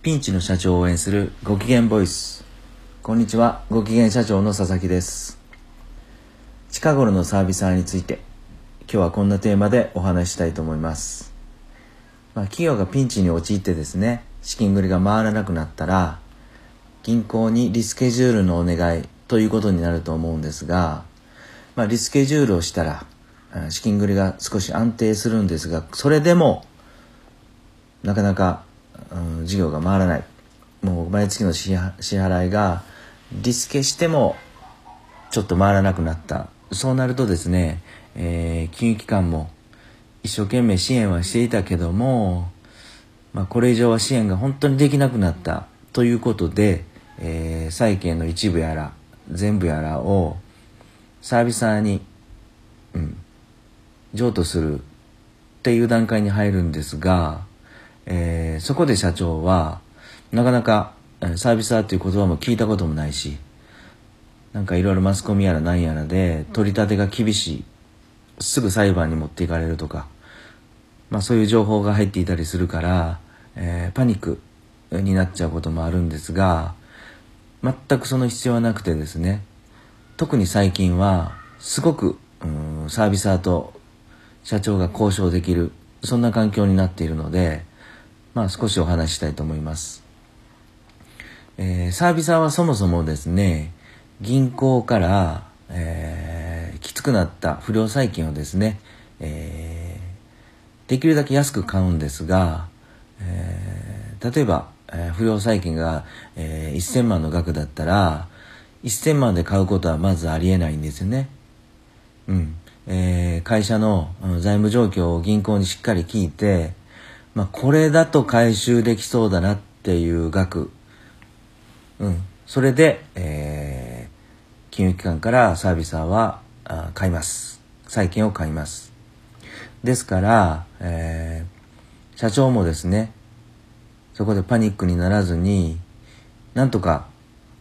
ピンチの社長を応援するご機嫌ボイス。こんにちは、ご機嫌社長の佐々木です。近頃のサービサーについて、今日はこんなテーマでお話したいと思います。まあ、企業がピンチに陥ってですね、資金繰りが回らなくなったら、銀行にリスケジュールのお願いということになると思うんですが、まあ、リスケジュールをしたら、資金繰りが少し安定するんですが、それでも、なかなか、うん、事業が回らない。もう毎月の支払いが、リスケしても、ちょっと回らなくなった。そうなるとですね、えー金融機関も一生懸命支援はしていたけども、まあ、これ以上は支援が本当にできなくなったということで、えー債権の一部やら全部やらをサービサーに、うん、譲渡するっていう段階に入るんですが、えーそこで社長はなかなかサービサーという言葉も聞いたこともないしなんかいろいろマスコミやら何やらで取り立てが厳しいすぐ裁判に持っていかれるとか、まあ、そういう情報が入っていたりするから、えーパニックになっちゃうこともあるんですが全くその必要はなくてですね特に最近はすごくうんサービサーと社長が交渉できるそんな環境になっているので、まあ、少しお話ししたいと思います、えーサービサーはそもそもですね銀行から、えーきつくなった不良債権をですね、えーできるだけ安く買うんですが、えー例えば、えー不良債権が、えー1000万の額だったら1000万で買うことはまずありえないんですよね。うんえー会社の財務状況を銀行にしっかり聞いて、まあ、これだと回収できそうだなっていう額、うん、それで、えー金融機関からサービサーはあ買います。債券を買います。ですから、えー社長もですねそこでパニックにならずになんとか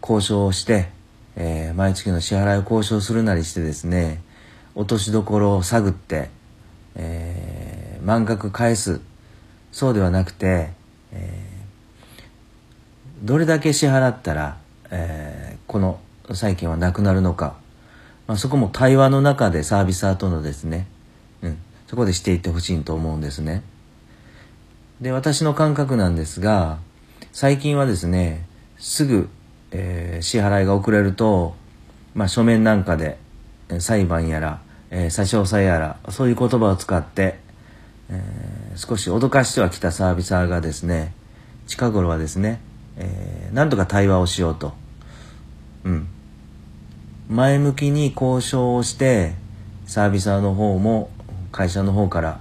交渉をして、えー毎月の支払いを交渉するなりしてですね落としどころを探って、えー満額返すそうではなくて、えーどれだけ支払ったら、えーこの債権はなくなるのか、まあ、そこも対話の中でサービサーとのですね、うん、そこでしていってほしいと思うんですね。で私の感覚なんですが最近はですねすぐ、えー支払いが遅れると、まあ、書面なんかで裁判やら、えー差し押さえやらそういう言葉を使って、えー少し脅かしてはきたサービサーがですね近頃はですね、えーなんとか対話をしようと、うん、前向きに交渉をしてサービサーの方も会社の方から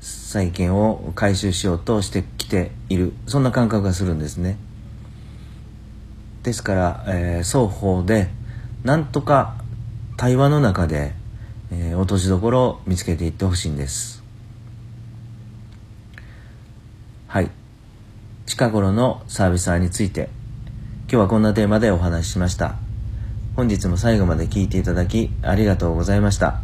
債権を回収しようとしてきている。そんな感覚がするんですね。ですから、えー双方でなんとか対話の中で、えー落としどころを見つけていってほしいんです。はい。近頃のサービスについて。今日はこんなテーマでお話ししました。本日も最後まで聴いていただきありがとうございました。